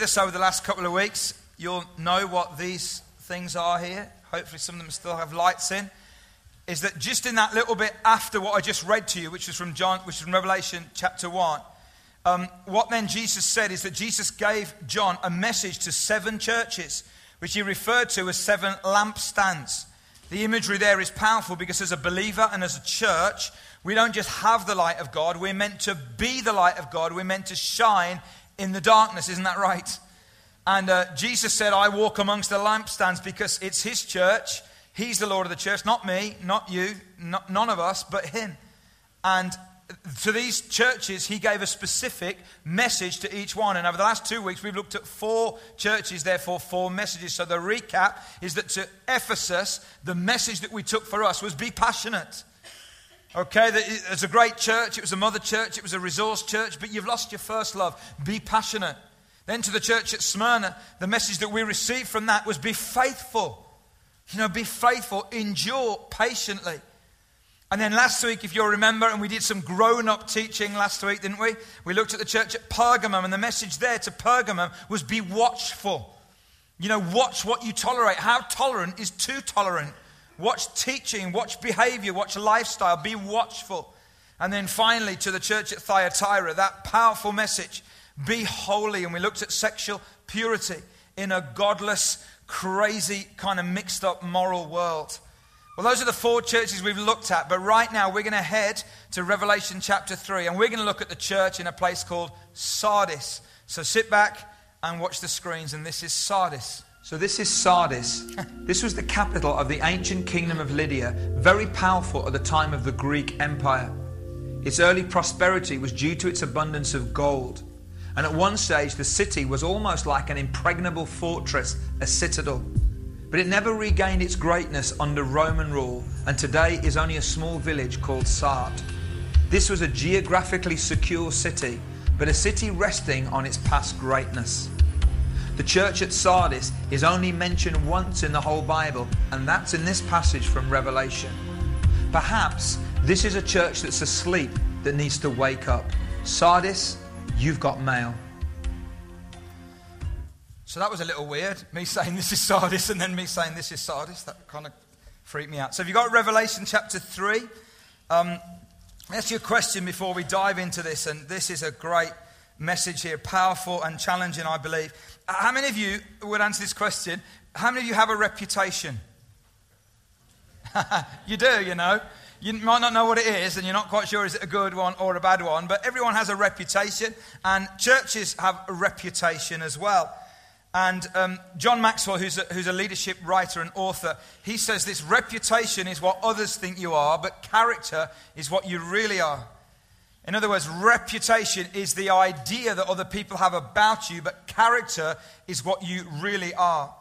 with us over the last couple of weeks, you'll know what these things are here. Hopefully, some of them still have lights in. Is that just in that little bit after what I just read to you, which was from John, which is from Revelation chapter one, um, what then Jesus said is that Jesus gave John a message to seven churches, which he referred to as seven lampstands. The imagery there is powerful because as a believer and as a church, we don't just have the light of God, we're meant to be the light of God. We're meant to shine in the darkness. Isn't that right? And uh, Jesus said, I walk amongst the lampstands because it's his church. He's the Lord of the church, not me, not you, not, none of us, but him. And to these churches, he gave a specific message to each one. And over the last two weeks, we've looked at four churches, therefore, four messages. So the recap is that to Ephesus, the message that we took for us was be passionate. Okay, it was a great church, it was a mother church, it was a resource church, but you've lost your first love. Be passionate. Then to the church at Smyrna, the message that we received from that was be faithful. You know, be faithful, endure patiently. And then last week, if you'll remember, and we did some grown up teaching last week, didn't we? We looked at the church at Pergamum, and the message there to Pergamum was be watchful. You know, watch what you tolerate. How tolerant is too tolerant? Watch teaching, watch behavior, watch lifestyle, be watchful. And then finally, to the church at Thyatira, that powerful message be holy. And we looked at sexual purity in a godless, crazy, kind of mixed up moral world. Well, those are the four churches we've looked at, but right now we're going to head to Revelation chapter 3, and we're going to look at the church in a place called Sardis. So sit back and watch the screens, and this is Sardis. So, this is Sardis. this was the capital of the ancient kingdom of Lydia, very powerful at the time of the Greek Empire. Its early prosperity was due to its abundance of gold. And at one stage, the city was almost like an impregnable fortress, a citadel. But it never regained its greatness under Roman rule and today is only a small village called Sard. This was a geographically secure city, but a city resting on its past greatness. The church at Sardis is only mentioned once in the whole Bible, and that's in this passage from Revelation. Perhaps this is a church that's asleep that needs to wake up. Sardis, you've got mail. So that was a little weird, me saying this is Sardis and then me saying this is Sardis. That kind of freaked me out. So, if you've got Revelation chapter 3, um, you a question before we dive into this. And this is a great message here, powerful and challenging, I believe. Uh, how many of you would answer this question? How many of you have a reputation? you do, you know. You might not know what it is, and you're not quite sure is it a good one or a bad one, but everyone has a reputation, and churches have a reputation as well. And um, John Maxwell, who's a, who's a leadership writer and author, he says this reputation is what others think you are, but character is what you really are. In other words, reputation is the idea that other people have about you, but character is what you really are.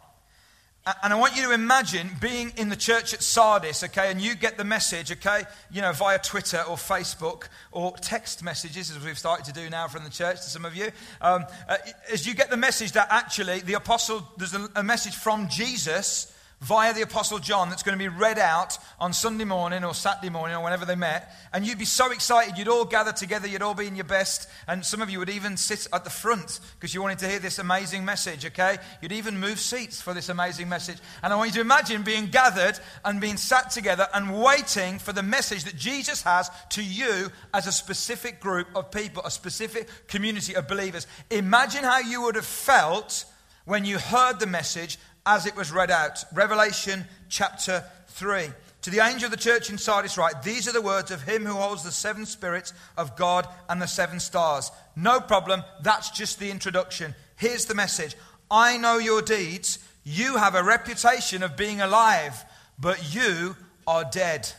And I want you to imagine being in the church at Sardis, okay, and you get the message, okay, you know, via Twitter or Facebook or text messages, as we've started to do now from the church to some of you. Um, uh, as you get the message that actually the apostle, there's a, a message from Jesus via the Apostle John that's going to be read out on Sunday morning or Saturday morning or whenever they met. And you'd be so excited. You'd all gather together. You'd all be in your best. And some of you would even sit at the front because you wanted to hear this amazing message, okay? You'd even move seats for this amazing message. And I want you to imagine being gathered and being sat together and waiting for the message that Jesus has to you as a specific group of people, a specific community of believers. Imagine how you would have felt when you heard the message as it was read out. Revelation chapter 3. To the angel of the church in Sardis, write, These are the words of him who holds the seven spirits of God and the seven stars. No problem, that's just the introduction. Here's the message I know your deeds. You have a reputation of being alive, but you are dead.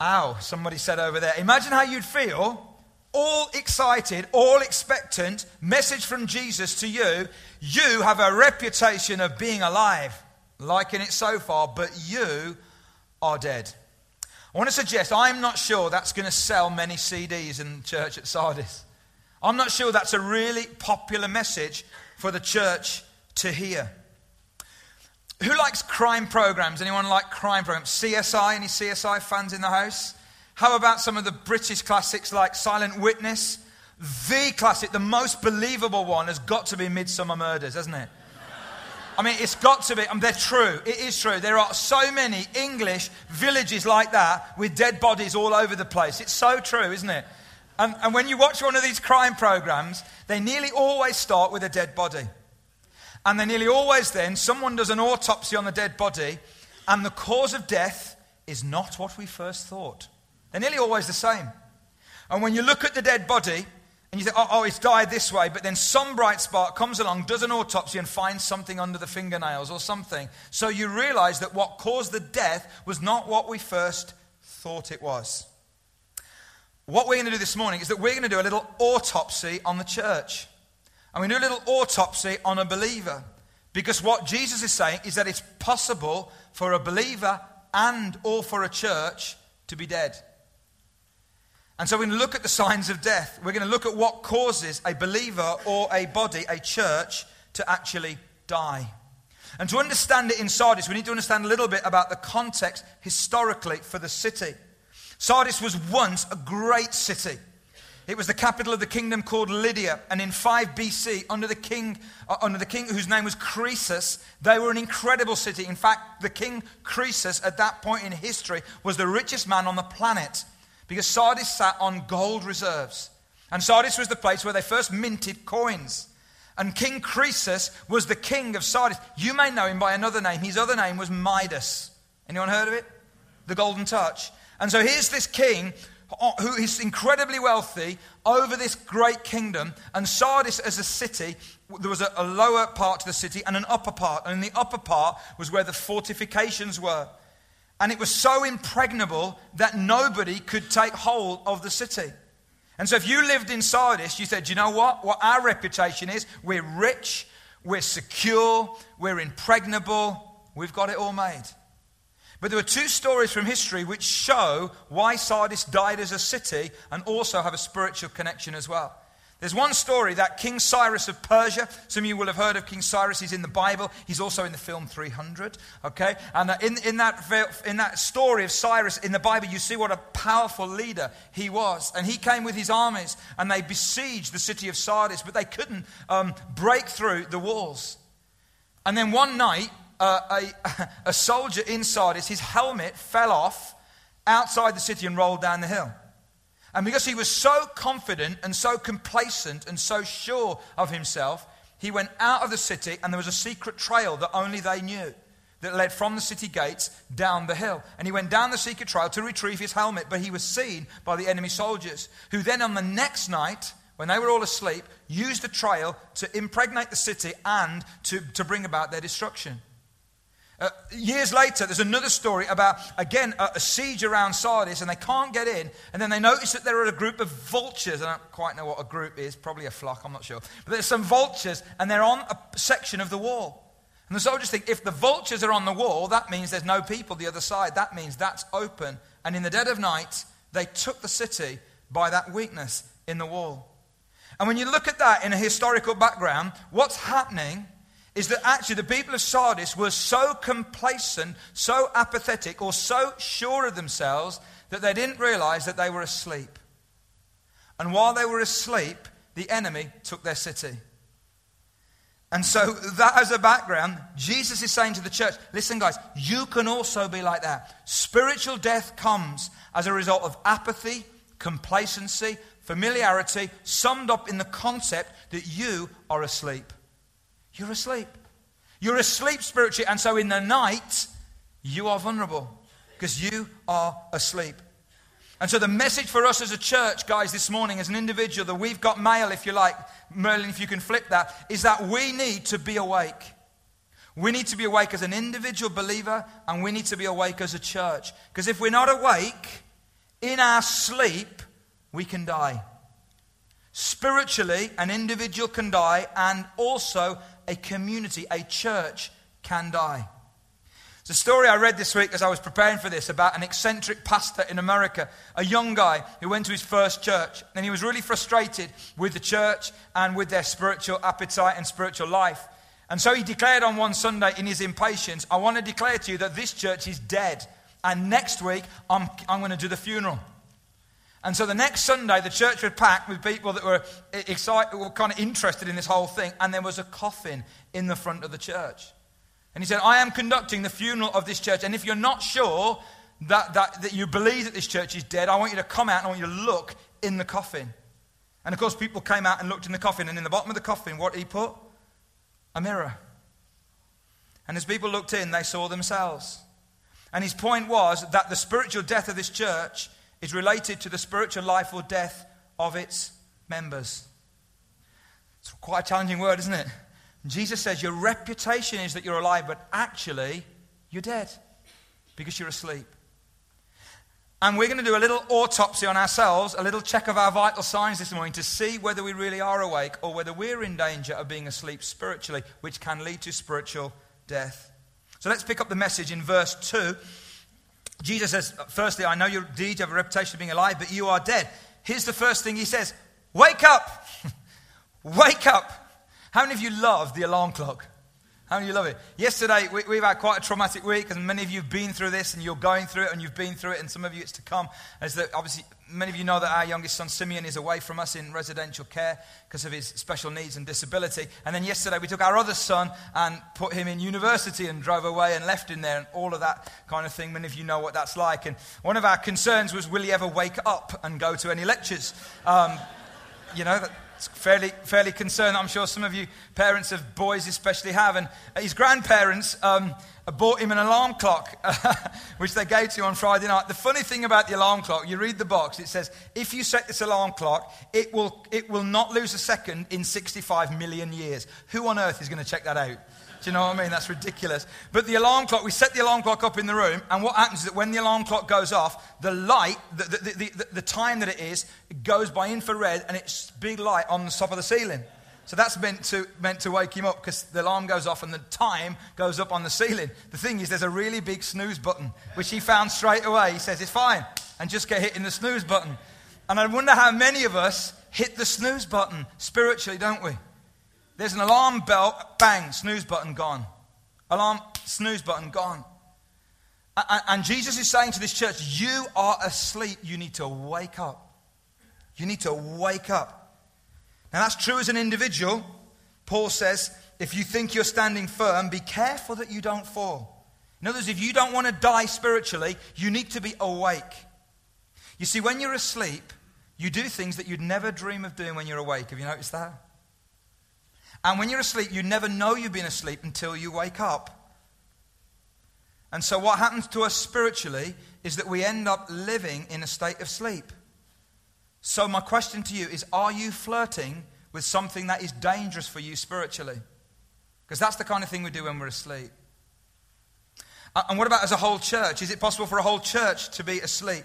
Ow, somebody said over there. Imagine how you'd feel all excited, all expectant message from Jesus to you, you have a reputation of being alive, liking it so far, but you are dead. I want to suggest I'm not sure that's going to sell many CDs in church at Sardis. I'm not sure that's a really popular message for the church to hear. Who likes crime programs? Anyone like crime programs? CSI? Any CSI fans in the house? How about some of the British classics like Silent Witness, The classic, the most believable one has got to be Midsomer Murders, hasn't it? I mean, it's got to be, I mean, they're true. It is true. There are so many English villages like that with dead bodies all over the place. It's so true, isn't it? And, and when you watch one of these crime programs, they nearly always start with a dead body. And they nearly always then, someone does an autopsy on the dead body, and the cause of death is not what we first thought. They're nearly always the same. And when you look at the dead body, and you think, oh, oh, it's died this way, but then some bright spark comes along, does an autopsy, and finds something under the fingernails or something. So you realize that what caused the death was not what we first thought it was. What we're going to do this morning is that we're going to do a little autopsy on the church. And we do a little autopsy on a believer. Because what Jesus is saying is that it's possible for a believer and or for a church to be dead. And so we're going to look at the signs of death. We're going to look at what causes a believer or a body, a church, to actually die. And to understand it in Sardis, we need to understand a little bit about the context historically for the city. Sardis was once a great city. It was the capital of the kingdom called Lydia, and in 5 BC, under the king, uh, under the king whose name was Croesus, they were an incredible city. In fact, the king Croesus at that point in history was the richest man on the planet because Sardis sat on gold reserves. And Sardis was the place where they first minted coins. And King Croesus was the king of Sardis. You may know him by another name. His other name was Midas. Anyone heard of it? The Golden Touch. And so here's this king who is incredibly wealthy over this great kingdom. And Sardis, as a city, there was a, a, lower part to the city and an upper part. And in the upper part was where the fortifications were. And it was so impregnable that nobody could take hold of the city. And so if you lived in Sardis, you said, you know what? What our reputation is, we're rich, we're secure, we're impregnable, we've got it all made. But there were two stories from history which show why Sardis died as a city and also have a spiritual connection as well. There's one story that King Cyrus of Persia, some of you will have heard of King Cyrus, he's in the Bible, he's also in the film 300, okay? And in, in, that, in that story of Cyrus in the Bible, you see what a powerful leader he was. And he came with his armies and they besieged the city of Sardis, but they couldn't um, break through the walls. And then one night, uh, a, a soldier in Sardis, his helmet fell off outside the city and rolled down the hill. And because he was so confident and so complacent and so sure of himself, he went out of the city and there was a secret trail that only they knew that led from the city gates down the hill. And he went down the secret trail to retrieve his helmet, but he was seen by the enemy soldiers, who then on the next night, when they were all asleep, used the trail to impregnate the city and to, to bring about their destruction. Uh, years later, there's another story about, again, a, a, siege around Sardis, and they can't get in. And then they notice that there are a group of vultures. I don't quite know what a group is, probably a flock, I'm not sure. But there's some vultures, and they're on a section of the wall. And the soldiers think if the vultures are on the wall, that means there's no people the other side. That means that's open. And in the dead of night, they took the city by that weakness in the wall. And when you look at that in a historical background, what's happening is that actually the people of Sardis were so complacent, so apathetic, or so sure of themselves that they didn't realize that they were asleep. And while they were asleep, the enemy took their city. And so, that as a background, Jesus is saying to the church listen, guys, you can also be like that. Spiritual death comes as a result of apathy, complacency, familiarity, summed up in the concept that you are asleep. You're asleep. You're asleep spiritually, and so in the night, you are vulnerable because you are asleep. And so, the message for us as a church, guys, this morning, as an individual, that we've got mail, if you like, Merlin, if you can flip that, is that we need to be awake. We need to be awake as an individual believer, and we need to be awake as a church. Because if we're not awake in our sleep, we can die. Spiritually, an individual can die, and also a community, a church can die. It's a story I read this week as I was preparing for this about an eccentric pastor in America, a young guy who went to his first church. And he was really frustrated with the church and with their spiritual appetite and spiritual life. And so he declared on one Sunday in his impatience, I want to declare to you that this church is dead. And next week, I'm, I'm going to do the funeral. And so the next Sunday, the church was packed with people that were excited, were kind of interested in this whole thing, and there was a coffin in the front of the church. And he said, I am conducting the funeral of this church, and if you're not sure that, that, that you believe that this church is dead, I want you to come out and I want you to look in the coffin. And of course, people came out and looked in the coffin, and in the bottom of the coffin, what he put? A mirror. And as people looked in, they saw themselves. And his point was that the spiritual death of this church is related to the spiritual life or death of its members. It's quite a challenging word, isn't it? Jesus says your reputation is that you're alive, but actually you're dead because you're asleep. And we're going to do a little autopsy on ourselves, a little check of our vital signs this morning to see whether we really are awake or whether we're in danger of being asleep spiritually, which can lead to spiritual death. So let's pick up the message in verse 2. Jesus says, Firstly, I know your deeds have a reputation of being alive, but you are dead. Here's the first thing he says Wake up! Wake up! How many of you love the alarm clock? How many of you love it? Yesterday, we, have had quite a traumatic week, and many of you have been through this, and you're going through it, and you've been through it, and some of you it's to come. As that obviously, many of you know that our youngest son Simeon is away from us in residential care because of his special needs and disability. And then yesterday, we took our other son and put him in university and drove away and left him there, and all of that kind of thing. Many of you know what that's like. And one of our concerns was, will he ever wake up and go to any lectures? Um, you know, that, it's fairly, fairly concerned. I'm sure some of you parents of boys especially have. And his grandparents um, bought him an alarm clock, which they gave to him on Friday night. The funny thing about the alarm clock, you read the box, it says, if you set this alarm clock, it will, it will not lose a second in 65 million years. Who on earth is going to check that out? Do you know what I mean? That's ridiculous. But the alarm clock, we set the alarm clock up in the room, and what happens is that when the alarm clock goes off, the light, the, the, the, the, time that it is, it goes by infrared, and it's big light on the top of the ceiling. So that's meant to, meant to wake him up because the alarm goes off and the time goes up on the ceiling. The thing is, there's a really big snooze button, which he found straight away. He says, It's fine. And just get hitting the snooze button. And I wonder how many of us hit the snooze button spiritually, don't we? There's an alarm bell, bang, snooze button gone. Alarm, snooze button gone. And Jesus is saying to this church, You are asleep. You need to wake up. You need to wake up. Now, that's true as an individual. Paul says, If you think you're standing firm, be careful that you don't fall. In other words, if you don't want to die spiritually, you need to be awake. You see, when you're asleep, you do things that you'd never dream of doing when you're awake. Have you noticed that? And when you're asleep, you never know you've been asleep until you wake up. And so, what happens to us spiritually is that we end up living in a state of sleep. So, my question to you is Are you flirting with something that is dangerous for you spiritually? Because that's the kind of thing we do when we're asleep. And what about as a whole church? Is it possible for a whole church to be asleep?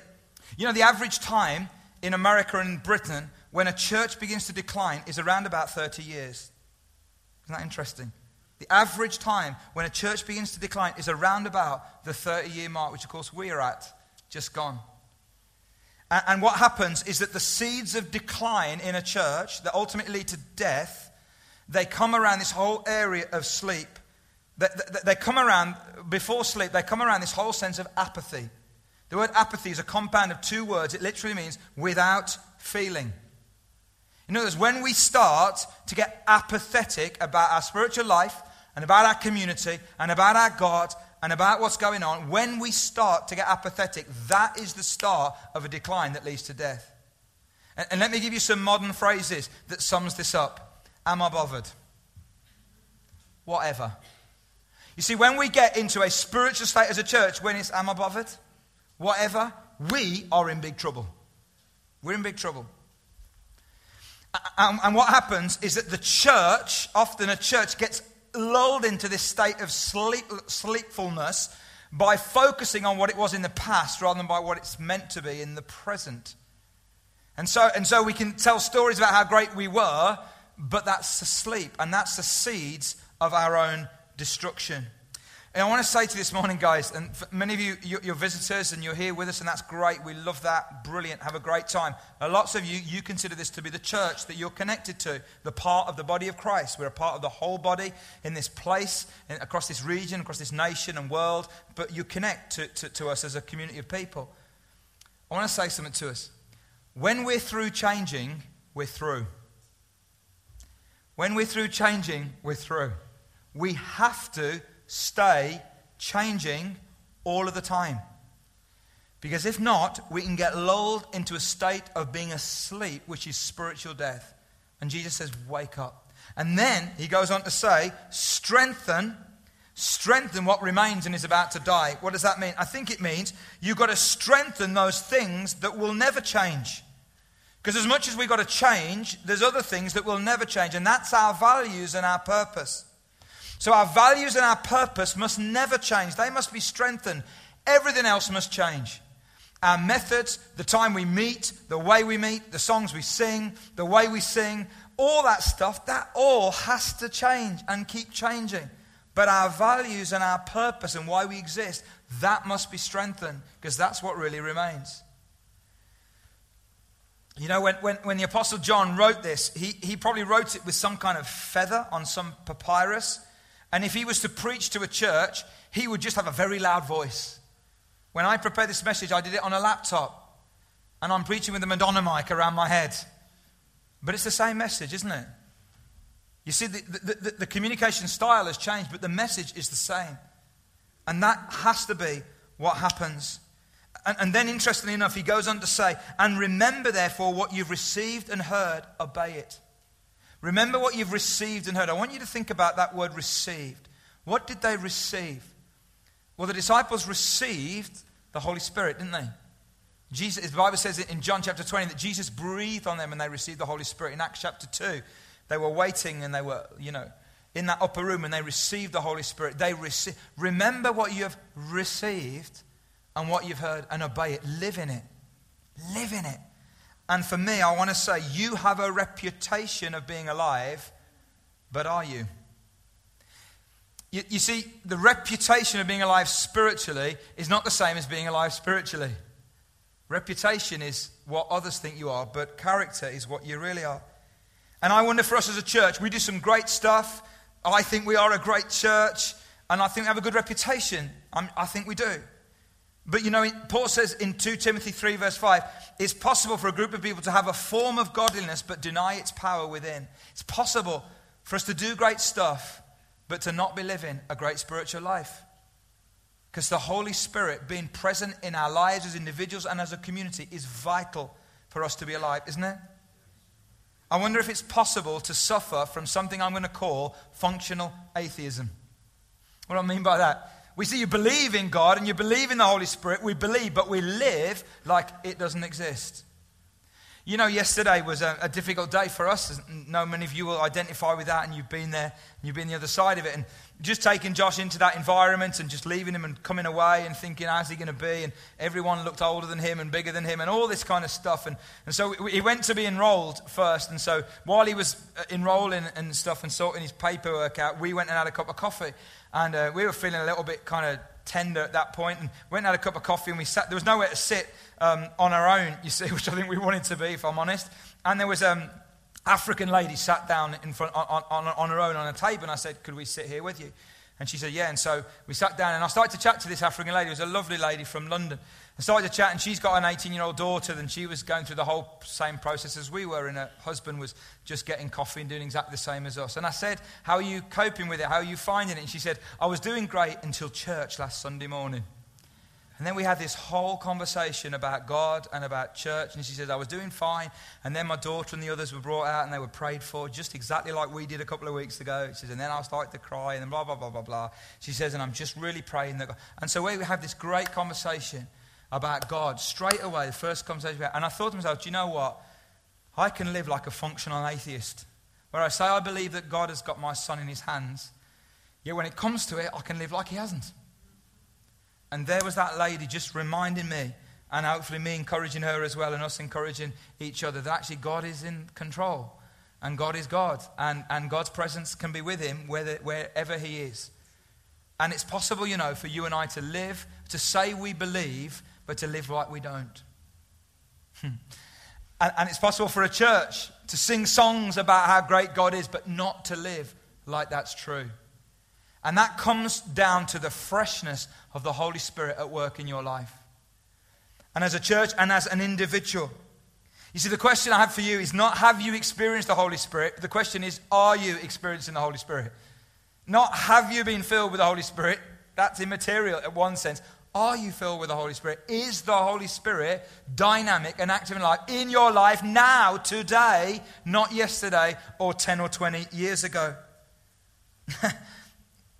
You know, the average time in America and Britain when a church begins to decline is around about 30 years. Isn't that interesting? The average time when a church begins to decline is around about the 30 year mark, which of course we are at, just gone. And, and what happens is that the seeds of decline in a church that ultimately lead to death, they come around this whole area of sleep. They, they, they come around, before sleep, they come around this whole sense of apathy. The word apathy is a compound of two words. It literally means without feeling. In other words, when we start to get apathetic about our spiritual life and about our community and about our God and about what's going on, when we start to get apathetic, that is the start of a decline that leads to death. And, and let me give you some modern phrases that sums this up. Am I bothered? Whatever. You see, when we get into a spiritual state as a church, when it's am I bothered? Whatever, we are in big trouble. We're in big trouble. And, and what happens is that the church, often a church, gets lulled into this state of sleep, sleepfulness by focusing on what it was in the past rather than by what it's meant to be in the present. And so, and so we can tell stories about how great we were, but that's the sleep, and that's the seeds of our own destruction. And I want to say to you this morning, guys, and many of you, you're visitors and you're here with us, and that's great. We love that. Brilliant. Have a great time. lots of you, you consider this to be the church that you're connected to, the part of the body of Christ. We're a part of the whole body in this place, across this region, across this nation and world, but you connect to, to, to us as a community of people. I want to say something to us. when we're through changing, we're through. When we're through changing, we're through. We have to stay changing all of the time. Because if not, we can get lulled into a state of being asleep, which is spiritual death. And Jesus says, Wake up. And then he goes on to say, Strengthen, strengthen what remains and is about to die. What does that mean? I think it means you've got to strengthen those things that will never change. Because as much as we've got to change, there's other things that will never change, and that's our values and our purpose. So our values and our purpose must never change, they must be strengthened. Everything else must change our methods, the time we meet, the way we meet, the songs we sing, the way we sing, all that stuff, that all has to change and keep changing. But our values and our purpose and why we exist, that must be strengthened because that's what really remains. You know, when, when, when the Apostle John wrote this, he, he probably wrote it with some kind of feather on some papyrus. And if he was to preach to a church, he would just have a very loud voice. When I prepared this message, I did it on a laptop. And I'm preaching with a Madonna mic around my head. But it's the same message, isn't it? You see, the, the, the, the communication style has changed, but the message is the same. And that has to be what happens. And, and, then, interestingly enough, he goes on to say, And remember, therefore, what you've received and heard, obey it. Remember what you've received and heard. I want you to think about that word received. What did they receive? Well, the disciples received the Holy Spirit, didn't they? Jesus, the Bible says in John chapter 20 that Jesus breathed on them and they received the Holy Spirit. In Acts chapter 2, they were waiting and they were, you know, in that upper room and they received the Holy Spirit. They rece- remember what you have received and what you've heard and obey it. Live in it. Live in it. And for me, I want to say, you have a reputation of being alive, but are you? You, you see, the reputation of being alive spiritually is not the same as being alive spiritually. Reputation is what others think you are, but character is what you really are. And I wonder for us as a church, we do some great stuff. I think we are a great church, and I think we have a good reputation. I'm, i think we do. But you know, Paul says in 2 Timothy 3, verse 5, it's possible for a group of people to have a form of godliness but deny its power within. It's possible for us to do great stuff but to not be living a great spiritual life. Because the Holy Spirit being present in our lives as individuals and as a community is vital for us to be alive, isn't it? I wonder if it's possible to suffer from something I'm going to call functional atheism. What do I mean by that? We see you believe in God and you believe in the Holy Spirit. We believe, but we live like it doesn't exist. You know, yesterday was a, a, difficult day for us. No, many of you will identify with that, and you've been there, you've been the other side of it. And just taking Josh into that environment and just leaving him and coming away and thinking, how's he going to be? And everyone looked older than him and bigger than him, and all this kind of stuff. And, and so he went to be enrolled first. And so while he was uh, enrolling and stuff and sorting his paperwork out, we went and had a cup of coffee. And uh, we were feeling a little bit kind of tender at that point and went and had a cup of coffee and we sat there was nowhere to sit um, on our own you see which i think we wanted to be if i'm honest. And there was um african lady sat down in front on, on, on her own on a table and i said could we sit here with you? And she said yeah. And so we sat down and i started to chat to this african lady it was a lovely lady from london I started to chat, and she's got an 18 year old daughter, and she was going through the whole same process as we were, and her husband was just getting coffee and doing exactly the same as us. And I said, How are you coping with it? How are you finding it? And she said, I was doing great until church last Sunday morning. And then we had this whole conversation about God and about church. And she said, I was doing fine. And then my daughter and the others were brought out and they were prayed for, just exactly like we did a couple of weeks ago. She says, and then I started to cry and blah, blah, blah, blah, blah. She says, and I'm just really praying that God. And so we have this great conversation about God straight away, the first conversation about, and I thought to myself, do you know what? I can live like a functional atheist, where I say I believe that God has got my son in his hands, yet when it comes to it, I can live like he hasn't. And there was that lady just reminding me, and hopefully me encouraging her as well, and us encouraging each other, that actually God is in control, and God is God, and, and God's presence can be with him whether, wherever he is. And it's possible, you know, for you and I to live, to say we believe, but to live like we don't. Hmm. and, and it's possible for a church to sing songs about how great God is, but not to live like that's true. And that comes down to the freshness of the Holy Spirit at work in your life. And as a church and as an individual. You see, the question I have for you is not have you experienced the Holy Spirit? The question is, are you experiencing the Holy Spirit? Not have you been filled with the Holy Spirit? That's immaterial in one sense. Are you filled with the Holy Spirit? Is the Holy Spirit dynamic and active in life in your life now, today, not yesterday or 10 or 20 years ago?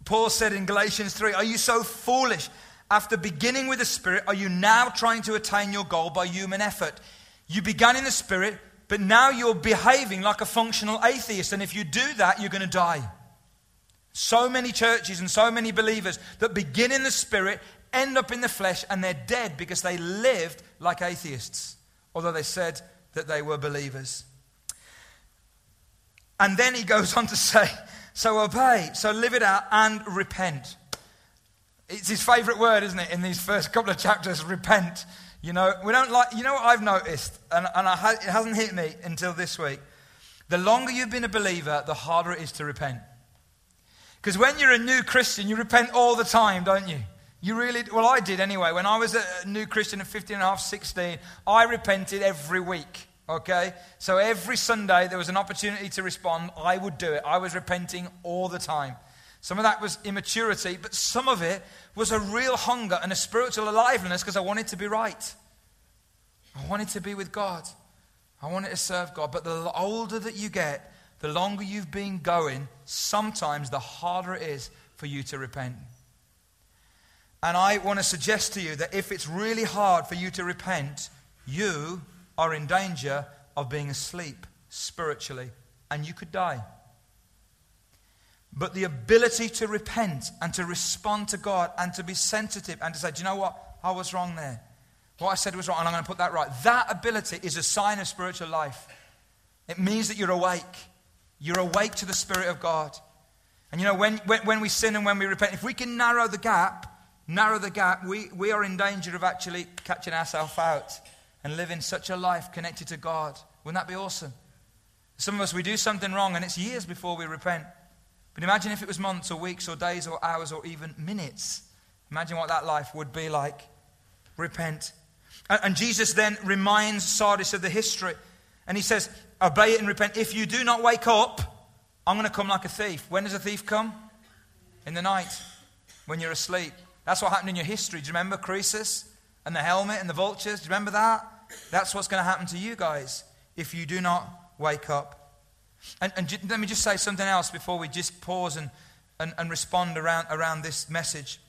Paul said in Galatians 3 Are you so foolish? After beginning with the Spirit, are you now trying to attain your goal by human effort? You began in the Spirit, but now you're behaving like a functional atheist. And if you do that, you're going to die. So many churches and so many believers that begin in the Spirit end up in the flesh and they're dead because they lived like atheists, although they said that they were believers. And then he goes on to say, So obey, so live it out and repent. It's his favorite word, isn't it, in these first couple of chapters repent. You know, we don't like, you know what I've noticed, and, and ha- it hasn't hit me until this week. The longer you've been a believer, the harder it is to repent. Because when you're a new Christian, you repent all the time, don't you? You really, well, I did anyway. When I was a new Christian at 15 and a half, 16, I repented every week. Okay? So every Sunday there was an opportunity to respond. I would do it. I was repenting all the time. Some of that was immaturity, but some of it was a real hunger and a spiritual aliveness because I wanted to be right. I wanted to be with God. I wanted to serve God. But the older that you get, the longer you've been going, sometimes the harder it is for you to repent. And I want to suggest to you that if it's really hard for you to repent, you are in danger of being asleep spiritually and you could die. But the ability to repent and to respond to God and to be sensitive and to say, Do you know what? I was wrong there. What I said was wrong, and I'm going to put that right. That ability is a sign of spiritual life. It means that you're awake. You're awake to the Spirit of God. And you know, when, when, when we sin and when we repent, if we can narrow the gap, narrow the gap, we, we are in danger of actually catching ourselves out and living such a life connected to God. Wouldn't that be awesome? Some of us, we do something wrong and it's years before we repent. But imagine if it was months or weeks or days or hours or even minutes. Imagine what that life would be like. Repent. And, and Jesus then reminds Sardis of the history. And he says, Obey it and repent. If you do not wake up, I'm going to come like a thief. When does a thief come? In the night, when you're asleep. That's what happened in your history. Do you remember Croesus and the helmet and the vultures? Do you remember that? That's what's going to happen to you guys if you do not wake up. And, and let me just say something else before we just pause and, and, and respond around, around this message.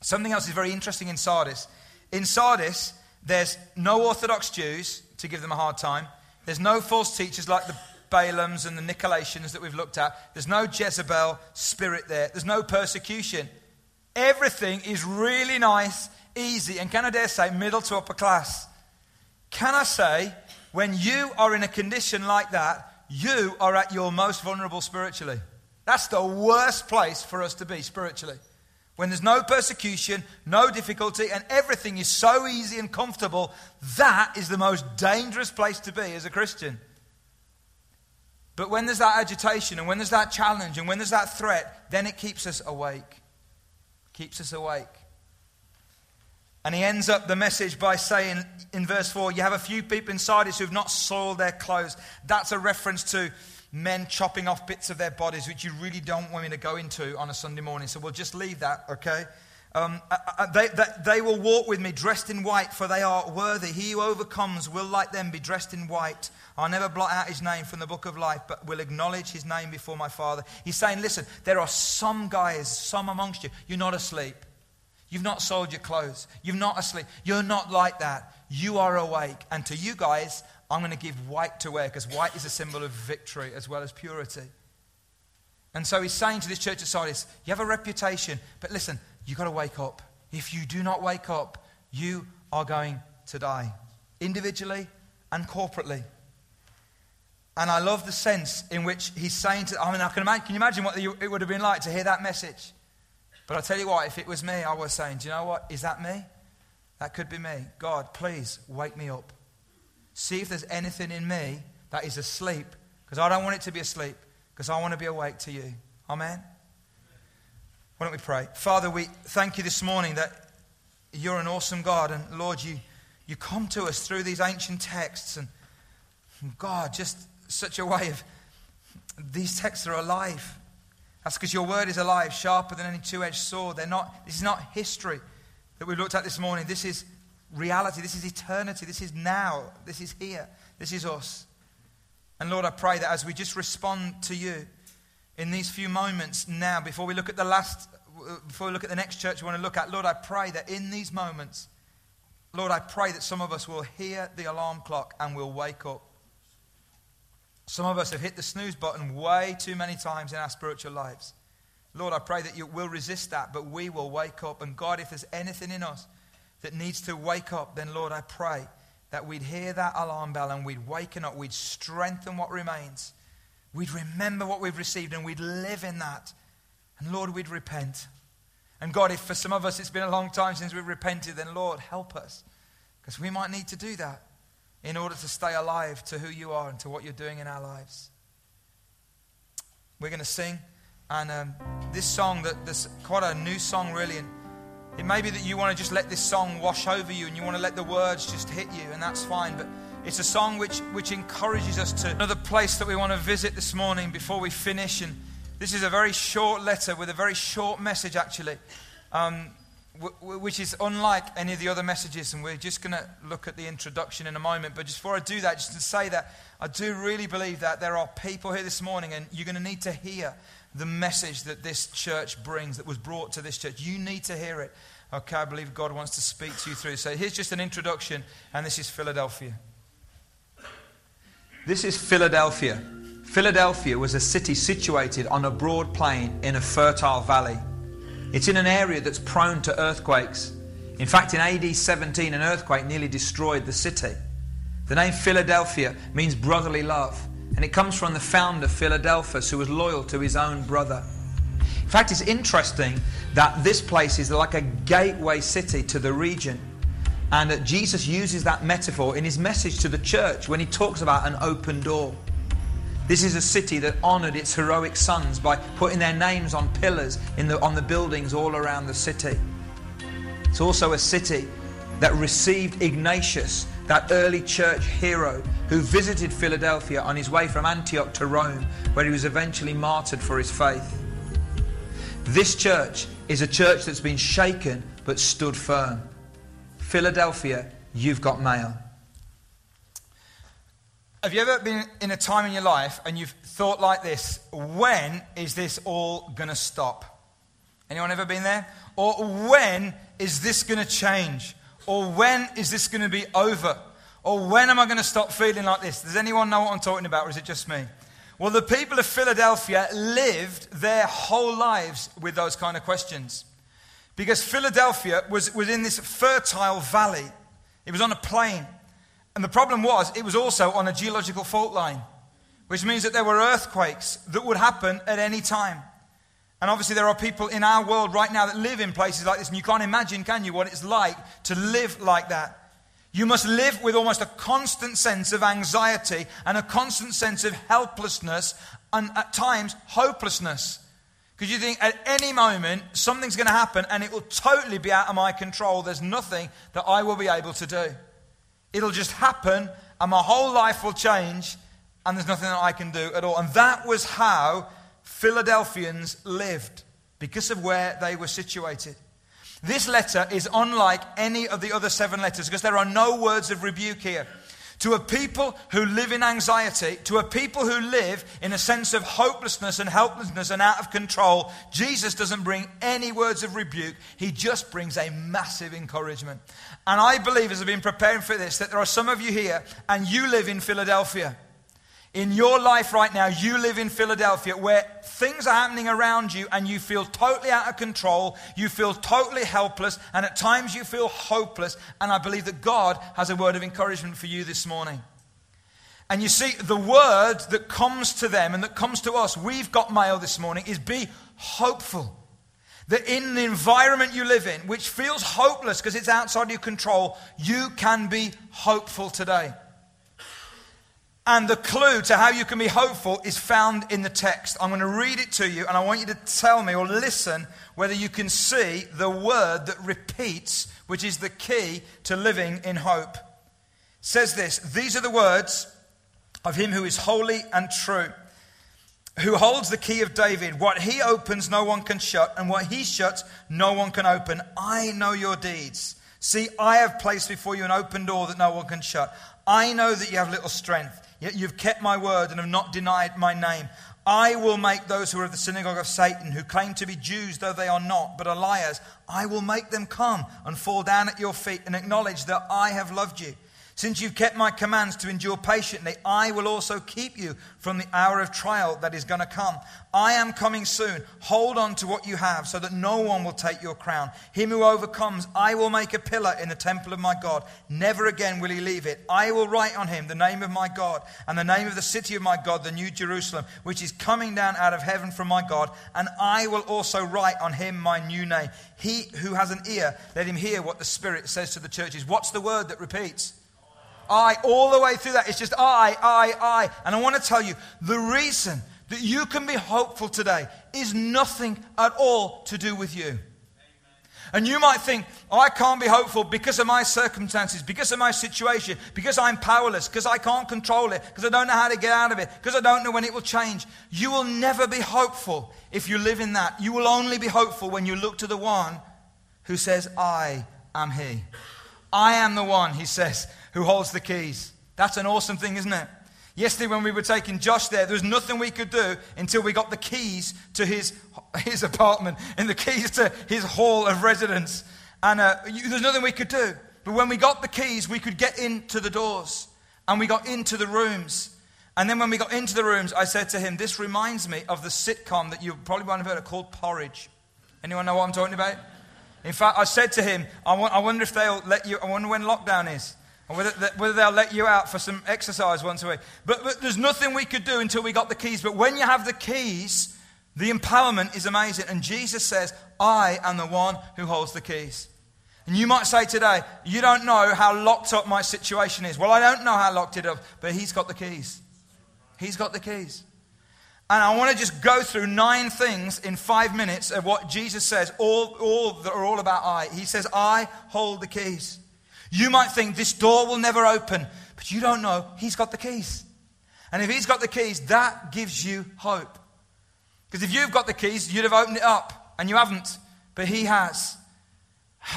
Something else is very interesting in Sardis. In Sardis, there's no Orthodox Jews to give them a hard time. There's no false teachers like the Balaams and the Nicolaitans that we've looked at. There's no Jezebel spirit there. There's no persecution. Everything is really nice, easy, and can I dare say, middle to upper class. Can I say, when you are in a condition like that, you are at your most vulnerable spiritually. That's the worst place for us to be spiritually. When there's no persecution, no difficulty, and everything is so easy and comfortable, that is the most dangerous place to be as a Christian. But when there's that agitation, and when there's that challenge, and when there's that threat, then it keeps us awake keeps us awake. And he ends up the message by saying in verse 4 You have a few people in Sardis who have not soiled their clothes. That's a reference to men chopping off bits of their bodies, which you really don't want me to go into on a Sunday morning. So we'll just leave that, okay? Um, uh, uh, they, they, they will walk with me dressed in white, for they are worthy. He who overcomes will, like them, be dressed in white. I'll never blot out his name from the book of life, but will acknowledge his name before my Father. He's saying, listen, there are some guys, some amongst you, you're not asleep. You've not sold your clothes. You're not asleep. You're not like that. You are awake. And to you guys, I'm going to give white to wear because white is a symbol of victory as well as purity. And so he's saying to this church of Sardis, you have a reputation, but listen, you've got to wake up. If you do not wake up, you are going to die, individually and corporately. And I love the sense in which he's saying to, I mean, I can, imagine, can you imagine what it would have been like to hear that message? But I tell you what, if it was me, I was saying, do you know what? Is that me? That could be me. God, please wake me up. See if there's anything in me that is asleep, because I don't want it to be asleep, because I want to be awake to you. Amen? Why don't we pray? Father, we thank you this morning that you're an awesome God, and Lord, you, you come to us through these ancient texts and God, just such a way of these texts are alive. That's because your word is alive, sharper than any two edged sword. They're not, this is not history that we looked at this morning. This is reality. This is eternity. This is now. This is here. This is us. And Lord, I pray that as we just respond to you in these few moments now, before we look at the last, before we look at the next church we want to look at, Lord, I pray that in these moments, Lord, I pray that some of us will hear the alarm clock and will wake up. Some of us have hit the snooze button way too many times in our spiritual lives. Lord, I pray that you will resist that, but we will wake up. And God, if there's anything in us that needs to wake up, then Lord, I pray that we'd hear that alarm bell and we'd waken up, we'd strengthen what remains, we'd remember what we've received, and we'd live in that. And Lord, we'd repent. And God, if for some of us it's been a long time since we've repented, then Lord, help us. Because we might need to do that in order to stay alive to who you are and to what you're doing in our lives. We're going to sing, and um, this song, that this quite a new song, really. And it may be that you want to just let this song wash over you, and you want to let the words just hit you, and that's fine. But it's a song which which encourages us to another place that we want to visit this morning before we finish. And this is a very short letter with a very short message, actually. Um, which is unlike any of the other messages, and we're just going to look at the introduction in a moment. But just before I do that, just to say that I do really believe that there are people here this morning, and you're going to need to hear the message that this church brings, that was brought to this church. You need to hear it. Okay, I believe God wants to speak to you through. So here's just an introduction, and this is Philadelphia. This is Philadelphia. Philadelphia was a city situated on a broad plain in a fertile valley. It's in an area that's prone to earthquakes. In fact, in AD 17, an earthquake nearly destroyed the city. The name Philadelphia means brotherly love, and it comes from the founder, Philadelphus, who was loyal to his own brother. In fact, it's interesting that this place is like a gateway city to the region, and Jesus uses that metaphor in his message to the church when he talks about an open door. This is a city that honored its heroic sons by putting their names on pillars the, on the buildings all around the city. It's also a city that received Ignatius, that early church hero who visited Philadelphia on his way from Antioch to Rome, where he was eventually martyred for his faith. This church is a church that's been shaken but stood firm. Philadelphia, you've got mail. Have you ever been in a time in your life and you've thought like this, when is this all going to stop? Anyone ever been there? Or when is this going to change? Or when is this going to be over? Or when am I going to stop feeling like this? Does anyone know what I'm talking about, or is it just me? Well, the people of Philadelphia lived their whole lives with those kind of questions. Because Philadelphia was, was in this fertile valley, it was on a plain. And the problem was, it was also on a geological fault line, which means that there were earthquakes that would happen at any time. And obviously, there are people in our world right now that live in places like this, and you can't imagine, can you, what it's like to live like that. You must live with almost a constant sense of anxiety and a constant sense of helplessness and at times hopelessness. Because you think at any moment something's going to happen and it will totally be out of my control. There's nothing that I will be able to do. It'll just happen, and my whole life will change, and there's nothing that I can do at all. And that was how Philadelphians lived because of where they were situated. This letter is unlike any of the other seven letters because there are no words of rebuke here. To a people who live in anxiety, to a people who live in a sense of hopelessness and helplessness and out of control, Jesus doesn't bring any words of rebuke. He just brings a massive encouragement. And I believe, as I've been preparing for this, that there are some of you here and you live in Philadelphia. In your life right now, you live in Philadelphia where things are happening around you and you feel totally out of control. You feel totally helpless and at times you feel hopeless. And I believe that God has a word of encouragement for you this morning. And you see, the word that comes to them and that comes to us, we've got mail this morning, is be hopeful. That in the environment you live in, which feels hopeless because it's outside your control, you can be hopeful today. And the clue to how you can be hopeful is found in the text. I'm going to read it to you, and I want you to tell me or listen whether you can see the word that repeats, which is the key to living in hope. It says this These are the words of him who is holy and true, who holds the key of David. What he opens, no one can shut, and what he shuts, no one can open. I know your deeds. See, I have placed before you an open door that no one can shut. I know that you have little strength, yet you've kept my word and have not denied my name. I will make those who are of the synagogue of Satan, who claim to be Jews, though they are not, but are liars, I will make them come and fall down at your feet and acknowledge that I have loved you. Since you've kept my commands to endure patiently, I will also keep you from the hour of trial that is going to come. I am coming soon. Hold on to what you have so that no one will take your crown. Him who overcomes, I will make a pillar in the temple of my God. Never again will he leave it. I will write on him the name of my God and the name of the city of my God, the new Jerusalem, which is coming down out of heaven from my God. And I will also write on him my new name. He who has an ear, let him hear what the Spirit says to the churches. What's the word that repeats? I, all the way through that. It's just I, I, I. And I want to tell you the reason that you can be hopeful today is nothing at all to do with you. And you might think, oh, I can't be hopeful because of my circumstances, because of my situation, because I'm powerless, because I can't control it, because I don't know how to get out of it, because I don't know when it will change. You will never be hopeful if you live in that. You will only be hopeful when you look to the one who says, I am He. I am the one, he says, who holds the keys. That's an awesome thing, isn't it? Yesterday, when we were taking Josh there, there was nothing we could do until we got the keys to his, his apartment and the keys to his hall of residence. And uh, there's nothing we could do. But when we got the keys, we could get into the doors and we got into the rooms. And then when we got into the rooms, I said to him, This reminds me of the sitcom that you probably won't have heard of called Porridge. Anyone know what I'm talking about? In fact, I said to him, I, I wonder if they'll let you, I wonder when lockdown is. Or whether, whether they'll let you out for some exercise once a week. But, but there's nothing we could do until we got the keys. But when you have the keys, the empowerment is amazing. And Jesus says, I am the one who holds the keys. And you might say today, you don't know how locked up my situation is. Well, I don't know how locked it up, but he's got the keys. He's got the keys. And I want to just go through nine things in five minutes of what Jesus says, all, all that are all about I. He says, I hold the keys. You might think this door will never open, but you don't know. He's got the keys. And if he's got the keys, that gives you hope. Because if you've got the keys, you'd have opened it up, and you haven't. But he has.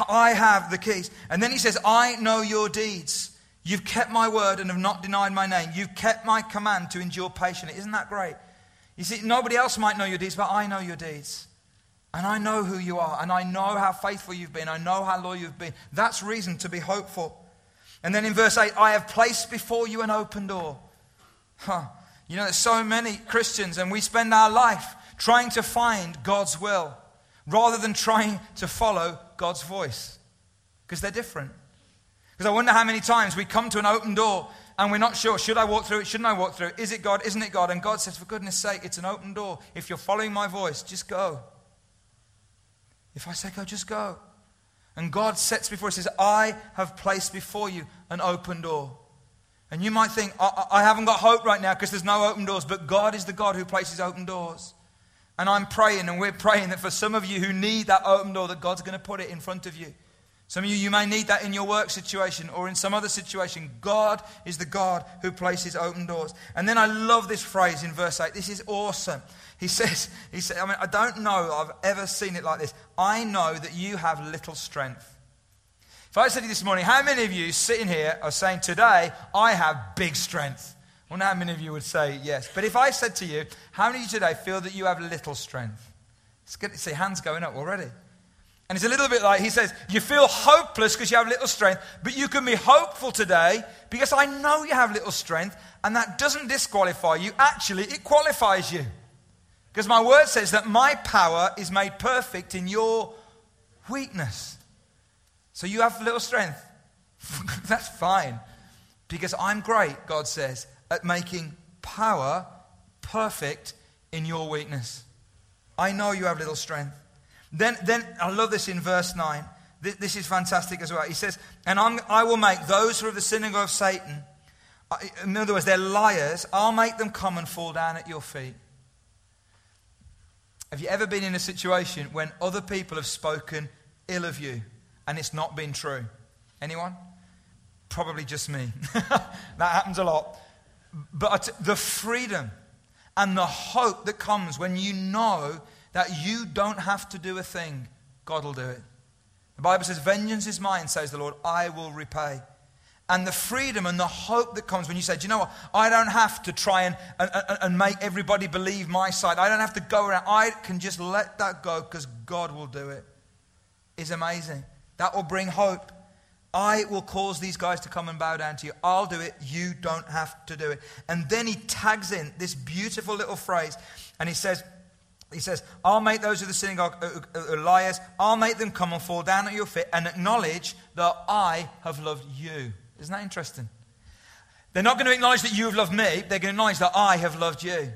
I have the keys. And then he says, I know your deeds. You've kept my word and have not denied my name. You've kept my command to endure patiently. Isn't that great? You see, nobody else might know your deeds, but I know your deeds. And I know who you are. And I know how faithful you've been. I know how loyal you've been. That's reason to be hopeful. And then in verse 8, I have placed before you an open door. Huh. You know, there's so many Christians, and we spend our life trying to find God's will rather than trying to follow God's voice because they're different. Because I wonder how many times we come to an open door and we're not sure should I walk through it? Shouldn't I walk through it? Is it God? Isn't it God? And God says, for goodness sake, it's an open door. If you're following my voice, just go. If I say go, just go. And God sets before us, says, I have placed before you an open door. And you might think, I, I haven't got hope right now because there's no open doors, but God is the God who places open doors. And I'm praying, and we're praying that for some of you who need that open door, that God's going to put it in front of you. Some of you, you may need that in your work situation or in some other situation. God is the God who places open doors. And then I love this phrase in verse 8. This is awesome. He says, he said, I mean, I don't know I've ever seen it like this. I know that you have little strength. If I said to you this morning, how many of you sitting here are saying, Today, I have big strength? I wonder how many of you would say yes. But if I said to you, How many of you today feel that you have little strength? It's good to see hands going up already. And it's a little bit like he says, You feel hopeless because you have little strength, but you can be hopeful today because I know you have little strength, and that doesn't disqualify you. Actually, it qualifies you. Because my word says that my power is made perfect in your weakness. So you have little strength. That's fine. Because I'm great, God says, at making power perfect in your weakness. I know you have little strength. Then, then I love this in verse 9. This, this is fantastic as well. He says, And I'm, I will make those who are of the synagogue of Satan, uh, in other words, they're liars, I'll make them come and fall down at your feet. Have you ever been in a situation when other people have spoken ill of you and it's not been true? Anyone? Probably just me. that happens a lot. but the freedom and the hope that comes when you know that you don't have to do a thing, God will do it. The Bible says, Vengeance is mine, says the Lord, I will repay. And the freedom and the hope that comes when you say, Do you know what? I don't have to try and, and, and make everybody believe my side. I don't have to go around. I can just let that go because God will do it. Is amazing. That will bring hope. I will cause these guys to come and bow down to you. I'll do it. You don't have to do it. And then he tags in this beautiful little phrase and he says, he says, I'll make those of the synagogue liars, I'll make them come and fall down at your feet and acknowledge that I have loved you. Isn't that interesting? They're not going to acknowledge that you have loved me, they're going to acknowledge that I have loved you.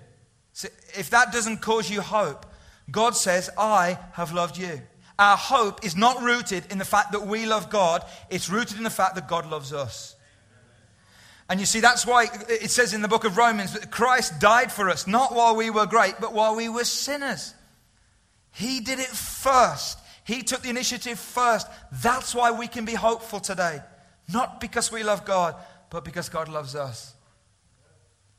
So if that doesn't cause you hope, God says, I have loved you. Our hope is not rooted in the fact that we love God, it's rooted in the fact that God loves us. And you see, that's why it says in the book of Romans that Christ died for us, not while we were great, but while we were sinners. He did it first. He took the initiative first. That's why we can be hopeful today. Not because we love God, but because God loves us.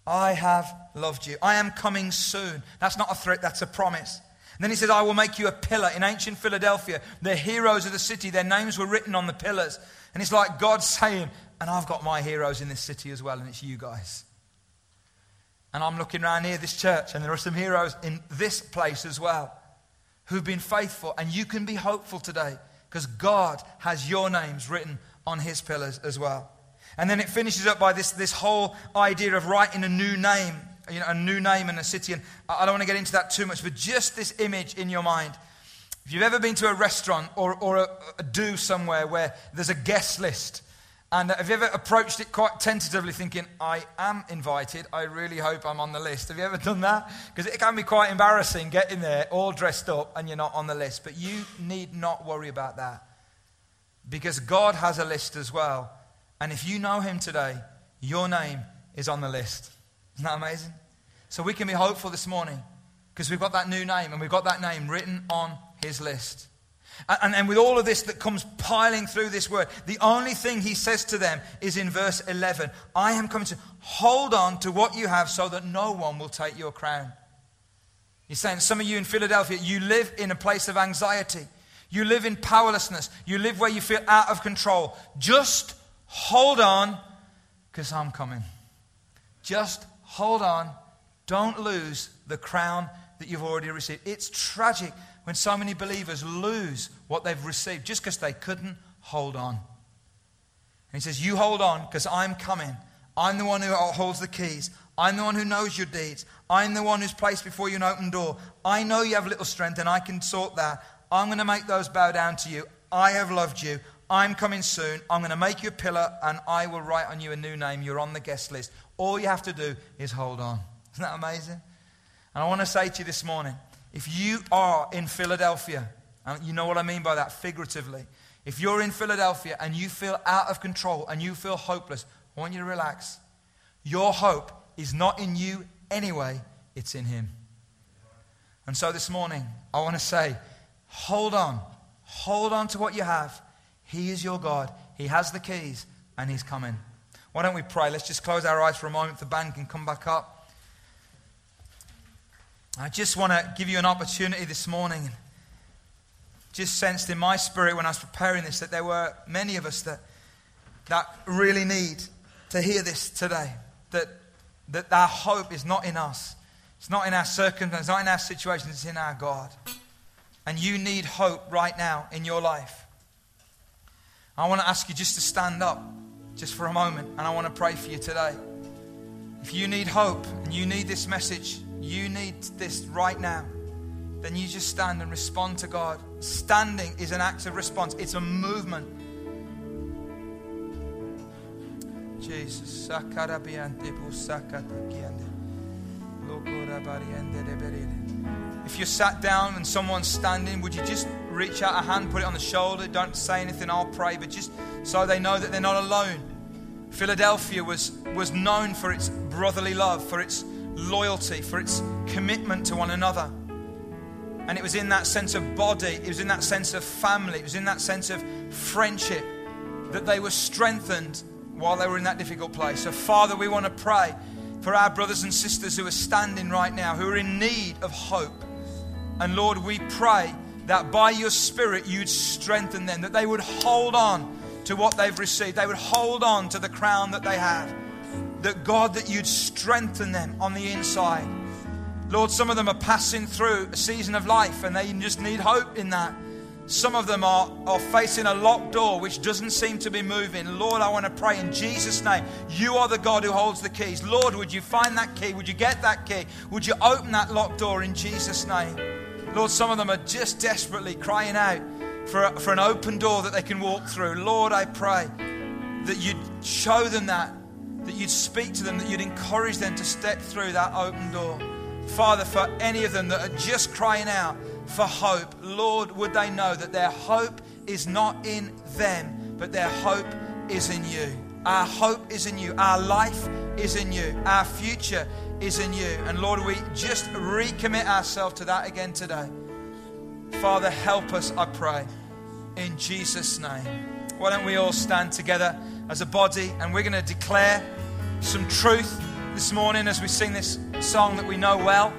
I have loved you. I am coming soon. That's not a threat, that's a promise. And then he says, I will make you a pillar. In ancient Philadelphia, the heroes of the city, their names were written on the pillars. And it's like God saying, and I've got my heroes in this city as well, and it's you guys. And I'm looking around here, this church, and there are some heroes in this place as well who've been faithful. And you can be hopeful today because God has your names written on his pillars as well. And then it finishes up by this, this whole idea of writing a new name, you know, a new name in a city. And I don't want to get into that too much, but just this image in your mind. If you've ever been to a restaurant or, or a, a do somewhere where there's a guest list, and have you ever approached it quite tentatively, thinking, I am invited, I really hope I'm on the list? Have you ever done that? Because it can be quite embarrassing getting there all dressed up and you're not on the list. But you need not worry about that. Because God has a list as well. And if you know Him today, your name is on the list. Isn't that amazing? So we can be hopeful this morning because we've got that new name and we've got that name written on His list. And, with all of this that comes piling through this word, the only thing he says to them is in verse 11 I am coming to hold on to what you have so that no one will take your crown. He's saying, some of you in Philadelphia, you live in a place of anxiety. You live in powerlessness. You live where you feel out of control. Just hold on because I'm coming. Just hold on. Don't lose the crown that you've already received. It's tragic when so many believers lose what they've received just because they couldn't hold on. And he says, You hold on because I'm coming. I'm the one who holds the keys. I'm the one who knows your deeds. I'm the one who's placed before you an open door. I know you have little strength and I can sort that. I'm going to make those bow down to you. I have loved you. I'm coming soon. I'm going to make you a pillar and I will write on you a new name. You're on the guest list. All you have to do is hold on. Isn't that amazing? And I want to say to you this morning if you are in Philadelphia, and you know what I mean by that figuratively, if you're in Philadelphia and you feel out of control and you feel hopeless, I want you to relax. Your hope is not in you anyway, it's in Him. And so this morning, I want to say, hold on. Hold on to what you have. He is your God. He has the keys, and He's coming. Why don't we pray? Let's just close our eyes for a moment. The band can come back up. I just want to give you an opportunity this morning. Just sensed in my spirit when I was preparing this that there were many of us that, that really need to hear this today. That, that our hope is not in us, it's not in our circumstances, not in our situations, it's in our God. And you need hope right now in your life. I want to ask you just to stand up just for a moment and I want to pray for you today. If you need hope and you need this message, you need this right now, then you just stand and respond to God. Standing is an act of response, it's a movement. Jesus. If you're sat down and someone's standing, would you just reach out a hand, put it on the shoulder? Don't say anything, I'll pray, but just so they know that they're not alone. Philadelphia was, was known for its brotherly love, for its loyalty, for its commitment to one another. And it was in that sense of body, it was in that sense of family, it was in that sense of friendship that they were strengthened while they were in that difficult place. So, Father, we want to pray for our brothers and sisters who are standing right now, who are in need of hope. And Lord, we pray that by your Spirit you'd strengthen them, that they would hold on to what they've received, they would hold on to the crown that they have. That God, that you'd strengthen them on the inside. Lord, some of them are passing through a season of life and they just need hope in that. Some of them are, are facing a locked door which doesn't seem to be moving. Lord, I want to pray in Jesus' name. You are the God who holds the keys. Lord, would you find that key? Would you get that key? Would you open that locked door in Jesus' name? Lord, some of them are just desperately crying out for, for an open door that they can walk through. Lord, I pray that you'd show them that, that you'd speak to them, that you'd encourage them to step through that open door. Father, for any of them that are just crying out, for hope. Lord, would they know that their hope is not in them, but their hope is in you. Our hope is in you. Our life is in you. Our future is in you. And Lord, we just recommit ourselves to that again today. Father, help us, I pray, in Jesus' name. Why don't we all stand together as a body and we're going to declare some truth this morning as we sing this song that we know well.